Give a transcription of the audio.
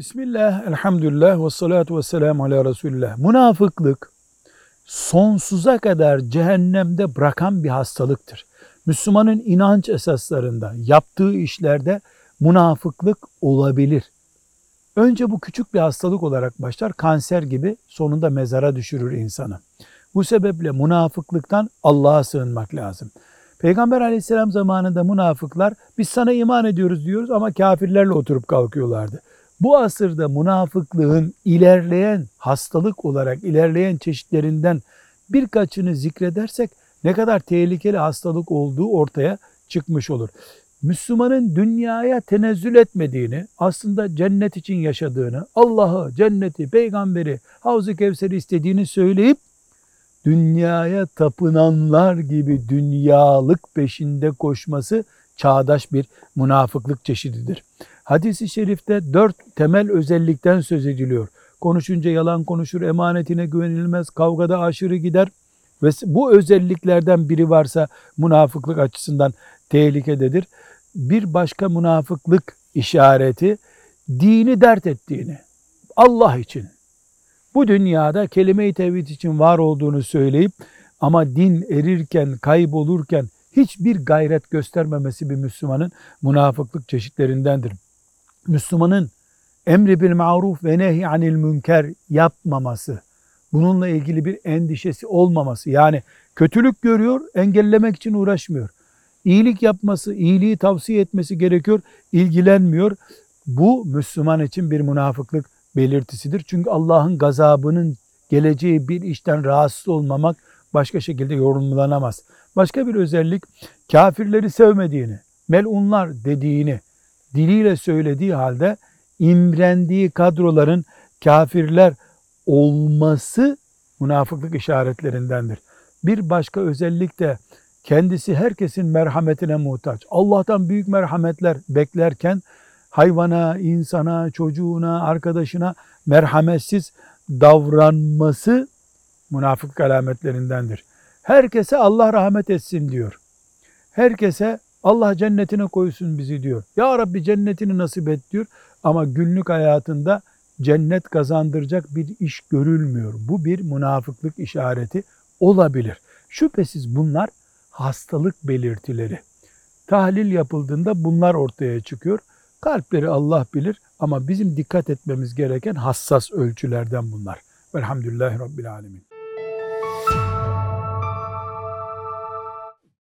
Bismillah, elhamdülillah ve salatu ve selamu ala Resulillah. Münafıklık sonsuza kadar cehennemde bırakan bir hastalıktır. Müslümanın inanç esaslarında, yaptığı işlerde münafıklık olabilir. Önce bu küçük bir hastalık olarak başlar, kanser gibi sonunda mezara düşürür insanı. Bu sebeple münafıklıktan Allah'a sığınmak lazım. Peygamber aleyhisselam zamanında münafıklar biz sana iman ediyoruz diyoruz ama kafirlerle oturup kalkıyorlardı. Bu asırda münafıklığın ilerleyen hastalık olarak ilerleyen çeşitlerinden birkaçını zikredersek ne kadar tehlikeli hastalık olduğu ortaya çıkmış olur. Müslümanın dünyaya tenezzül etmediğini, aslında cennet için yaşadığını, Allah'ı, cenneti, peygamberi, Havz-ı Kevser'i istediğini söyleyip dünyaya tapınanlar gibi dünyalık peşinde koşması çağdaş bir münafıklık çeşididir. Hadis-i şerifte dört temel özellikten söz ediliyor. Konuşunca yalan konuşur, emanetine güvenilmez, kavgada aşırı gider. Ve bu özelliklerden biri varsa münafıklık açısından tehlikededir. Bir başka münafıklık işareti dini dert ettiğini, Allah için, bu dünyada kelime-i tevhid için var olduğunu söyleyip ama din erirken, kaybolurken hiçbir gayret göstermemesi bir Müslümanın münafıklık çeşitlerindendir. Müslümanın emri bil maruf ve nehy anil münker yapmaması, bununla ilgili bir endişesi olmaması, yani kötülük görüyor, engellemek için uğraşmıyor. İyilik yapması, iyiliği tavsiye etmesi gerekiyor, ilgilenmiyor. Bu Müslüman için bir münafıklık belirtisidir. Çünkü Allah'ın gazabının geleceği bir işten rahatsız olmamak başka şekilde yorumlanamaz. Başka bir özellik kafirleri sevmediğini, melunlar dediğini diliyle söylediği halde imrendiği kadroların kafirler olması münafıklık işaretlerindendir. Bir başka özellik de kendisi herkesin merhametine muhtaç. Allah'tan büyük merhametler beklerken hayvana, insana, çocuğuna, arkadaşına merhametsiz davranması münafık alametlerindendir. Herkese Allah rahmet etsin diyor. Herkese Allah cennetine koysun bizi diyor. Ya Rabbi cennetini nasip et diyor. Ama günlük hayatında cennet kazandıracak bir iş görülmüyor. Bu bir münafıklık işareti olabilir. Şüphesiz bunlar hastalık belirtileri. Tahlil yapıldığında bunlar ortaya çıkıyor. Kalpleri Allah bilir ama bizim dikkat etmemiz gereken hassas ölçülerden bunlar. Velhamdülillahi Rabbil Alemin.